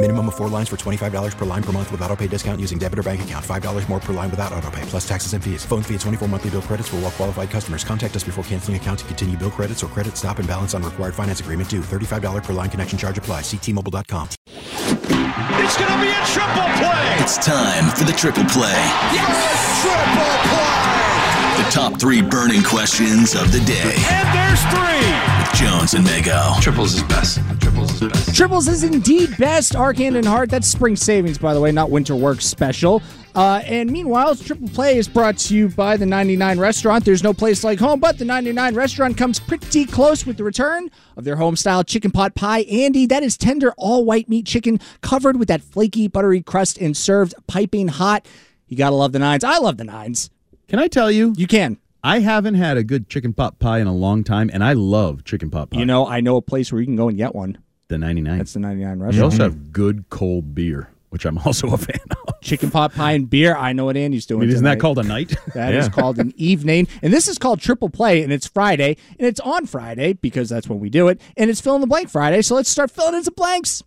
Minimum of four lines for $25 per line per month with auto pay discount using debit or bank account. $5 more per line without auto pay, plus taxes and fees. Phone fee at 24 monthly bill credits for all well qualified customers. Contact us before canceling account to continue bill credits or credit stop and balance on required finance agreement due. $35 per line connection charge apply. Ctmobile.com. It's going to be a triple play. It's time for the triple play. Yes! Triple play. The top three burning questions of the day. And there's three. With Jones and Mego. Triples is best. Triples is best. Triples is indeed best. Arcand and Hart. That's spring savings, by the way, not winter work special. Uh, and meanwhile, Triple Play is brought to you by the 99 Restaurant. There's no place like home, but the 99 Restaurant comes pretty close with the return of their home style chicken pot pie. Andy, that is tender, all white meat chicken covered with that flaky, buttery crust and served piping hot. You gotta love the nines. I love the nines. Can I tell you? You can. I haven't had a good chicken pot pie in a long time, and I love chicken pot pie. You know, I know a place where you can go and get one. the 99. That's the 99 restaurant. They also have good cold beer, which I'm also a fan of. chicken pot pie and beer. I know what Andy's I doing. mean, isn't that called a night? That is Yeah. called an evening. And this is called Triple Play, and it's Friday, and it's on Friday because that's when we do it. And it's fill in the blank Friday. So let's start filling in some blanks.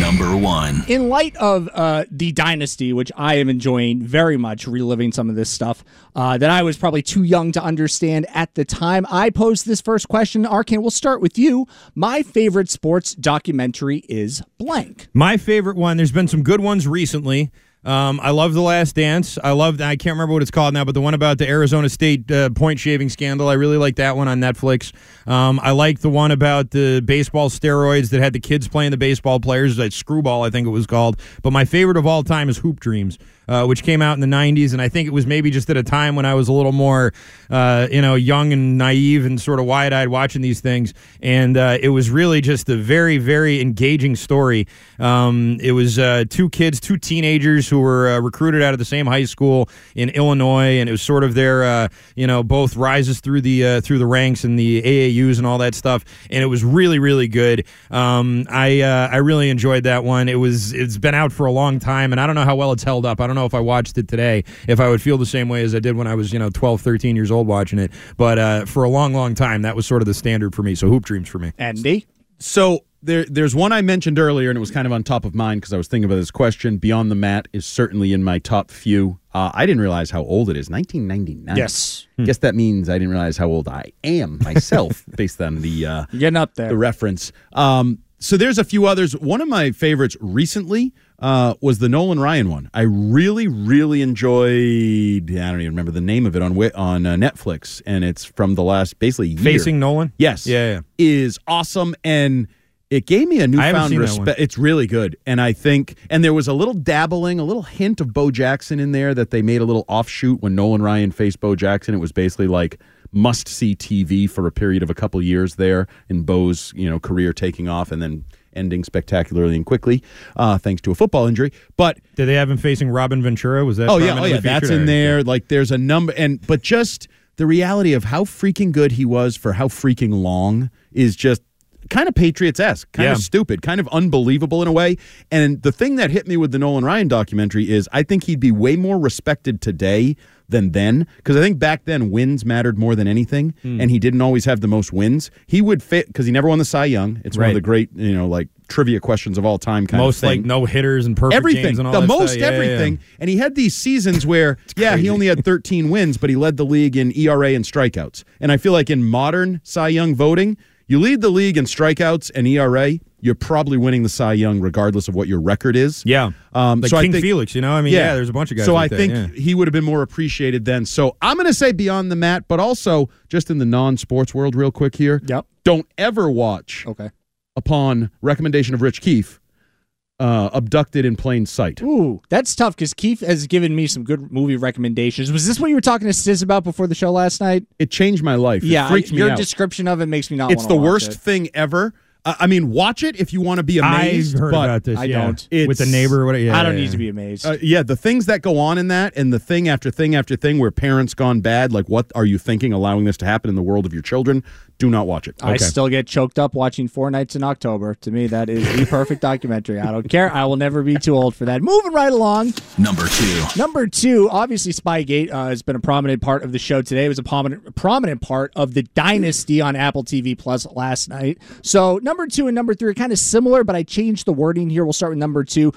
Number one. In light of uh, the dynasty, which I am enjoying very much, reliving some of this stuff uh, that I was probably too young to understand at the time, I posed this first question. Arcand, we'll start with you. My favorite sports documentary is blank. My favorite one. There's been some good ones recently. Um, I love The Last Dance. I love. I can't remember what it's called now, but the one about the Arizona State uh, point shaving scandal. I really like that one on Netflix. Um, I like the one about the baseball steroids that had the kids playing the baseball players. That Screwball, I think it was called. But my favorite of all time is Hoop Dreams. Uh, which came out in the 90s, and I think it was maybe just at a time when I was a little more, uh, you know, young and naive and sort of wide eyed watching these things. And uh, it was really just a very, very engaging story. Um, it was uh, two kids, two teenagers who were uh, recruited out of the same high school in Illinois, and it was sort of their, uh, you know, both rises through the through the ranks and the AAUs and all that stuff. And it was really, really good. Um, I I really enjoyed that one. It was it's been out for a long time, and I don't know how well it's held up. I don't know if I watched it today, if I would feel the same way as I did when I was, you know, 12, 13 years old watching it. But uh, for a long, long time, that was sort of the standard for me. So Hoop Dreams for me. Andy? So there, there's one I mentioned earlier, and it was kind of on top of mind because I was thinking about this question. Beyond the Mat is certainly in my top few. Uh, I didn't realize how old it is. 1999. Yes. Guess that means I didn't realize how old I am myself, based on the uh, You're getting up there. the reference. Um, so there's a few others. One of my favorites recently uh, was the Nolan Ryan one. I really, really enjoyed. I don't even remember the name of it on on uh, Netflix, and it's from the last basically year. Facing Nolan? Yes. Yeah, yeah. Is awesome and. It gave me a newfound respect. It's really good, and I think, and there was a little dabbling, a little hint of Bo Jackson in there that they made a little offshoot when Nolan Ryan faced Bo Jackson. It was basically like must see TV for a period of a couple years there in Bo's you know career taking off and then ending spectacularly and quickly, uh, thanks to a football injury. But Did they have him facing Robin Ventura? Was that? oh yeah, oh yeah, that's in there. Like there's a number, and but just the reality of how freaking good he was for how freaking long is just kind of Patriots esque, kind Yeah. of stupid, kind of unbelievable in a way. And the thing that hit me with the Nolan Ryan documentary is I think he'd be way more respected today than then because I think back then wins mattered more than anything, Hmm. and he didn't always have the most wins. He would fit because he never won the Cy Young. It's one of the great you know like trivia questions of all time. Kind Most of thing like no hitters and perfect everything, games and all the that most stuff. Yeah, yeah, yeah. everything. And he had these seasons where, yeah, he only had 13 wins, but he led the league in ERA and strikeouts. And I feel like in modern Cy Young voting, You lead the league in strikeouts and ERA. You're probably winning the Cy Young regardless of what your record is. Yeah. Um, Like so I King think- Felix, you know? I mean, yeah, there's a bunch of guys So like I that, think yeah. he would have been more appreciated then. So I'm going to say beyond the mat, but also just in the non-sports world, real quick here. Yep. Don't ever watch Okay. upon recommendation of Rich Keefe, uh, abducted in plain sight. Ooh, that's tough because Keefe has given me some good movie recommendations. Was this what you were talking to Sis about before the show last night? It changed my life. It yeah, I- me your out. description of it makes me not. it's the watch worst it. thing ever. Uh, I mean, watch it if you want to be amazed. I've heard but about this. I yeah. don't. With the neighbor or whatever. Yeah, I don't yeah, need yeah. to be amazed. Uh, yeah, the things that go on in that, and the thing after thing after thing where parents gone bad. Like, what are you thinking, allowing this to happen in the world of your children? Do not watch it. I still get choked up watching Four Nights in October. To me, that is the perfect documentary. I don't care. I will never be too old for that. Moving right along. Number two. Number two, obviously, Spygate uh, has been a prominent part of the show today. It was a prominent, prominent part of the Dynasty on Apple TV Plus last night. So, number two and number three are kind of similar, but I changed the wording here. We'll start with number two.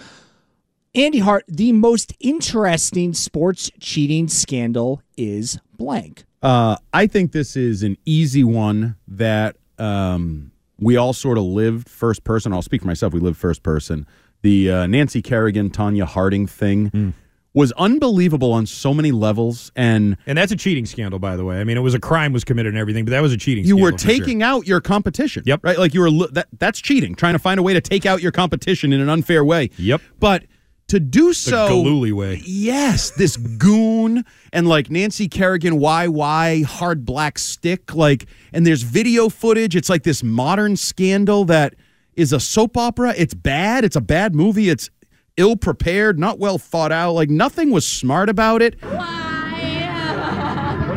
Andy Hart, the most interesting sports cheating scandal is blank. Uh, I think this is an easy one that um, we all sort of lived first person. I'll speak for myself. We lived first person. The uh, Nancy Kerrigan, Tonya Harding thing was unbelievable on so many levels, and And that's a cheating scandal, by the way. I mean, it was a crime was committed and everything, but that was a cheating scandal. you were for sure. taking out your competition. Yep. Right. Like you were. That, that's cheating. Trying to find a way to take out your competition in an unfair way. Yep. But to do so, Gillooly way. Yes, this goon and like Nancy Kerrigan, YY, hard black stick, like, and there's video footage. It's like this modern scandal that is a soap opera. It's bad. It's a bad movie. It's ill prepared, not well thought out. Like nothing was smart about it.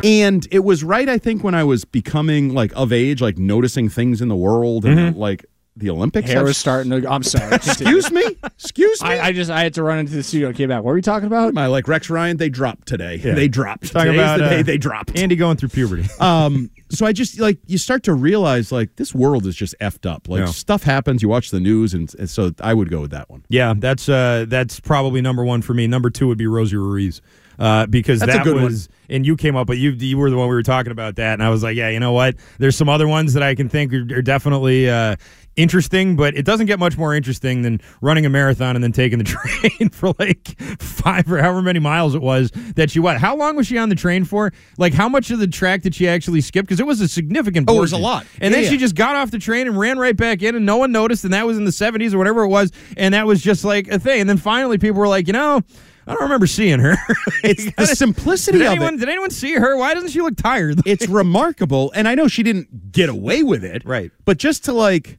And it was right, I think, when I was becoming like of age, like noticing things in the world and mm-hmm. like the Olympics. Hair is starting to. I'm sorry. Excuse me? Excuse me? I, I just I had to run into the studio and came back. What were we talking about? My like Rex Ryan, they dropped today. They dropped. Talking Today's about the day uh, they dropped. Andy going through puberty. um, so I just like you start to realize like this world is just effed up. Like Yeah. stuff happens. You watch the news, and, and so I would go with that one. Yeah, that's uh, that's probably number one for me. Number two would be Rosie Ruiz. Uh, because That's that good one. was, and you came up, but you you were the one we were talking about that, and I was like, yeah, you know what? There's some other ones that I can think are, are definitely uh, interesting, but it doesn't get much more interesting than running a marathon and then taking the train for like five or however many miles it was that she what? How long was she on the train for? Like how much of the track did she actually skip? Because it was a significant. Oh, it was a lot. And Yeah, then she just got off the train and ran right back in, and no one noticed, and that was in the 70s or whatever it was, and that was just like a thing. And then finally, people were like, you know. I don't remember seeing her. It's the simplicity did of anyone, it. Did anyone see her? Why doesn't she look tired? It's remarkable, and I know she didn't get away with it, Right. But just to like,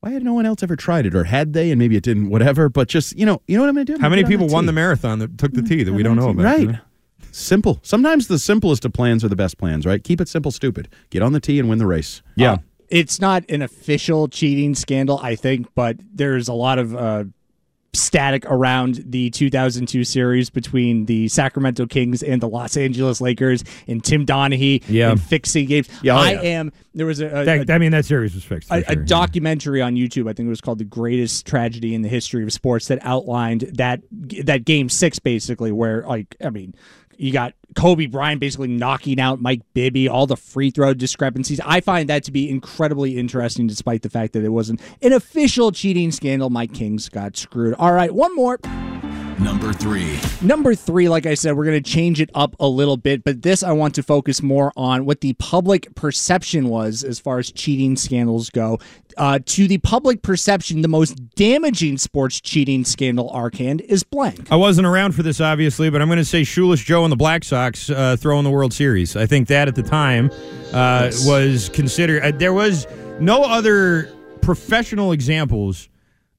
why had no one else ever tried it, or had they, and maybe it didn't, whatever. But just you know, you know what I'm gonna do? I'm How gonna many people that won tee. the marathon that took the T that we don't know about? Right. you know? Simple. Sometimes the simplest of plans are the best plans, right? Keep it simple, stupid. Get on the T and win the race. Yeah. Uh, it's not an official cheating scandal, I think, but there's a lot of uh, static around the 2002 series between the Sacramento Kings and the Los Angeles Lakers and Tim Donaghy Yeah. and fixing games. Yeah, oh, I yeah. am. There was a, a, That, I mean, that series was fixed. a, a sure, yeah. documentary on YouTube. I think it was called "The Greatest Tragedy in the History of Sports" that outlined that that Game Six, basically, where like I mean, you got Kobe Bryant basically knocking out Mike Bibby, all the free throw discrepancies. I find that to be incredibly interesting, despite the fact that it wasn't an official cheating scandal. My Kings got screwed. All right, one more. Number three. Number three, like I said, we're going to change it up a little bit, but this I want to focus more on what the public perception was as far as cheating scandals go. Uh, to the public perception, the most damaging sports cheating scandal arcand is blank. I wasn't around for this, obviously, but I'm going to say Shoeless Joe and the Black Sox uh, throwing the World Series. I think that at the time uh, was considered. Uh, there was no other professional examples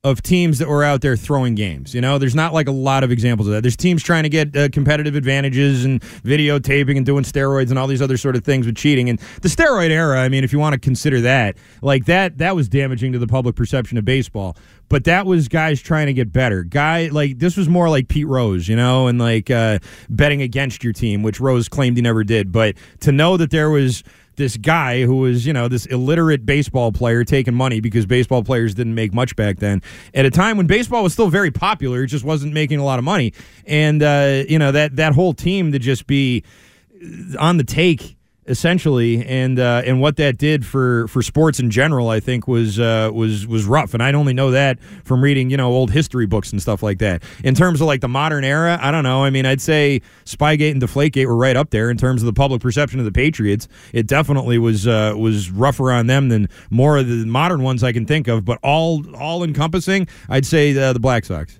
of teams that were out there throwing games. You know, there's not like a lot of examples of that. There's teams trying to get uh, competitive advantages and videotaping and doing steroids and all these other sort of things with cheating. And the steroid era, I mean, if you want to consider that, like that, that was damaging to the public perception of baseball. But that was guys trying to get better. Guy like this was more like Pete Rose, you know, and like uh, betting against your team, which Rose claimed he never did. But to know that there was this guy who was, you know, this illiterate baseball player taking money because baseball players didn't make much back then at a time when baseball was still very popular. It just wasn't making a lot of money. And, uh, you know, that, that whole team to just be on the take essentially, and uh, and what that did for, for sports in general, I think was uh, was was rough. And I only know that from reading you know old history books and stuff like that. In terms of like the modern era, I don't know. I mean, I'd say Spygate and Deflategate were right up there in terms of the public perception of the Patriots. It definitely was uh, was rougher on them than more of the modern ones I can think of. But all all encompassing, I'd say the, the Black Sox.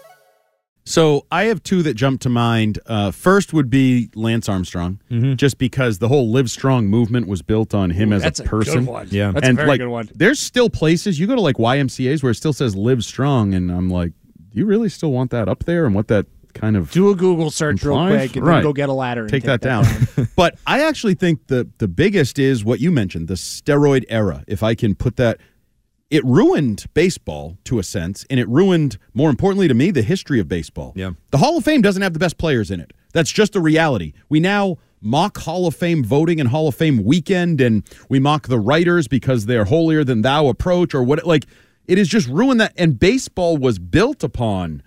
So I have two that jump to mind. Uh, first would be Lance Armstrong, Mm-hmm. just because the whole Live Strong movement was built on him Ooh, as that's a a good person. one. Yeah. That's a very like, good one. There's still places you go to like YMCA's where it still says Live Strong, and I'm like, do you really still want that up there? And what that kind of Do a Google search real quick and Right. then go get a ladder and take, that, down. but I actually think the the biggest is what you mentioned, the steroid era. If I can put that, it ruined baseball to a sense, and it ruined, more importantly to me, the history of baseball. Yeah. the Hall of Fame doesn't have the best players in it. That's just a reality. We now mock Hall of Fame voting and Hall of Fame weekend, and we mock the writers because they're holier than thou approach or what. Like it has just ruined that. And baseball was built upon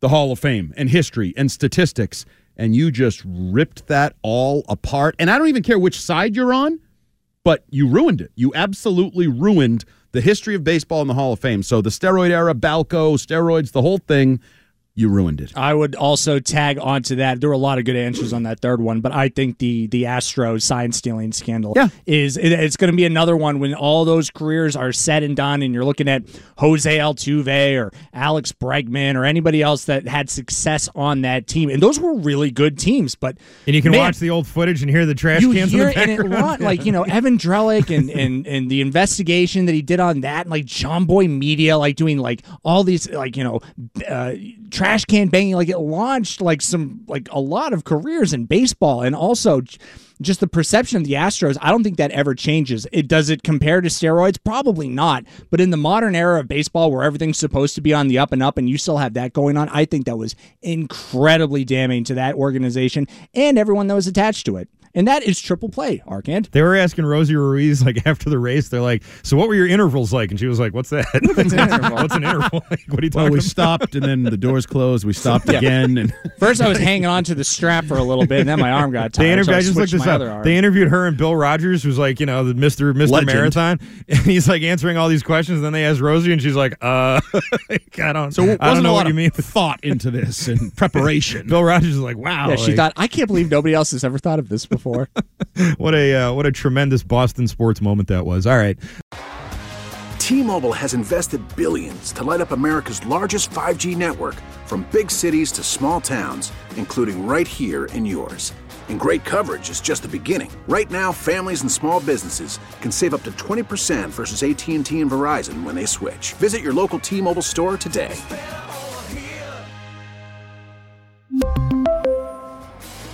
the Hall of Fame and history and statistics, and you just ripped that all apart. And I don't even care which side you're on, but you ruined it. You absolutely ruined the history of baseball in the Hall of Fame. So the steroid era, Balco, steroids, the whole thing, you ruined it. I would also tag onto that. There were a lot of good answers on that third one, but I think the the Astros sign stealing scandal Yeah. is it, it's going to be another one when all those careers are said and done, and you're looking at Jose Altuve or Alex Bregman or anybody else that had success on that team, and those were really good teams. But And you can man, watch the old footage and hear the trash you cans hear in the it and it background. lot, like you know Evan Drellich and, and and the investigation that he did on that, and like Jomboy Media, like doing like all these like you know uh, trash can banging, like it launched like some like a lot of careers in baseball, and also just the perception of the Astros. I don't think that ever changes. It does it compare to steroids? Probably not. But in the modern era of baseball, where everything's supposed to be on the up and up, and you still have that going on, I think that was incredibly damning to that organization and everyone that was attached to it. And that is triple play, Arcand. They were asking Rosie Ruiz like after the race. They're like, "So what were your intervals like?" And she was like, "What's that? What's an interval? What's an interval? Like, what are you talking Well, we about?" stopped, and then the doors closed. We stopped again, and First, I was hanging on to the strap for a little bit, and then my arm got They tired. so interviewed. I I just looked this up. They interviewed her and Bill Rodgers, who's like you know the Mister Mister Legend. Marathon, and he's like answering all these questions. And then they asked Rosie, and she's like, "Uh, I don't. so it I don't wasn't know a what lot you of mean." thought into this and preparation. Bill Rodgers is like, "Wow." yeah, she like, thought, I can't believe nobody else has ever thought of this before. what a uh, what a tremendous Boston sports moment that was. All right, T-Mobile has invested billions to light up America's largest 5G network from big cities to small towns, including right here in yours. And great coverage is just the beginning. Right now, families and small businesses can save up to 20% versus AT&T and Verizon when they switch. Visit your local T-Mobile store today.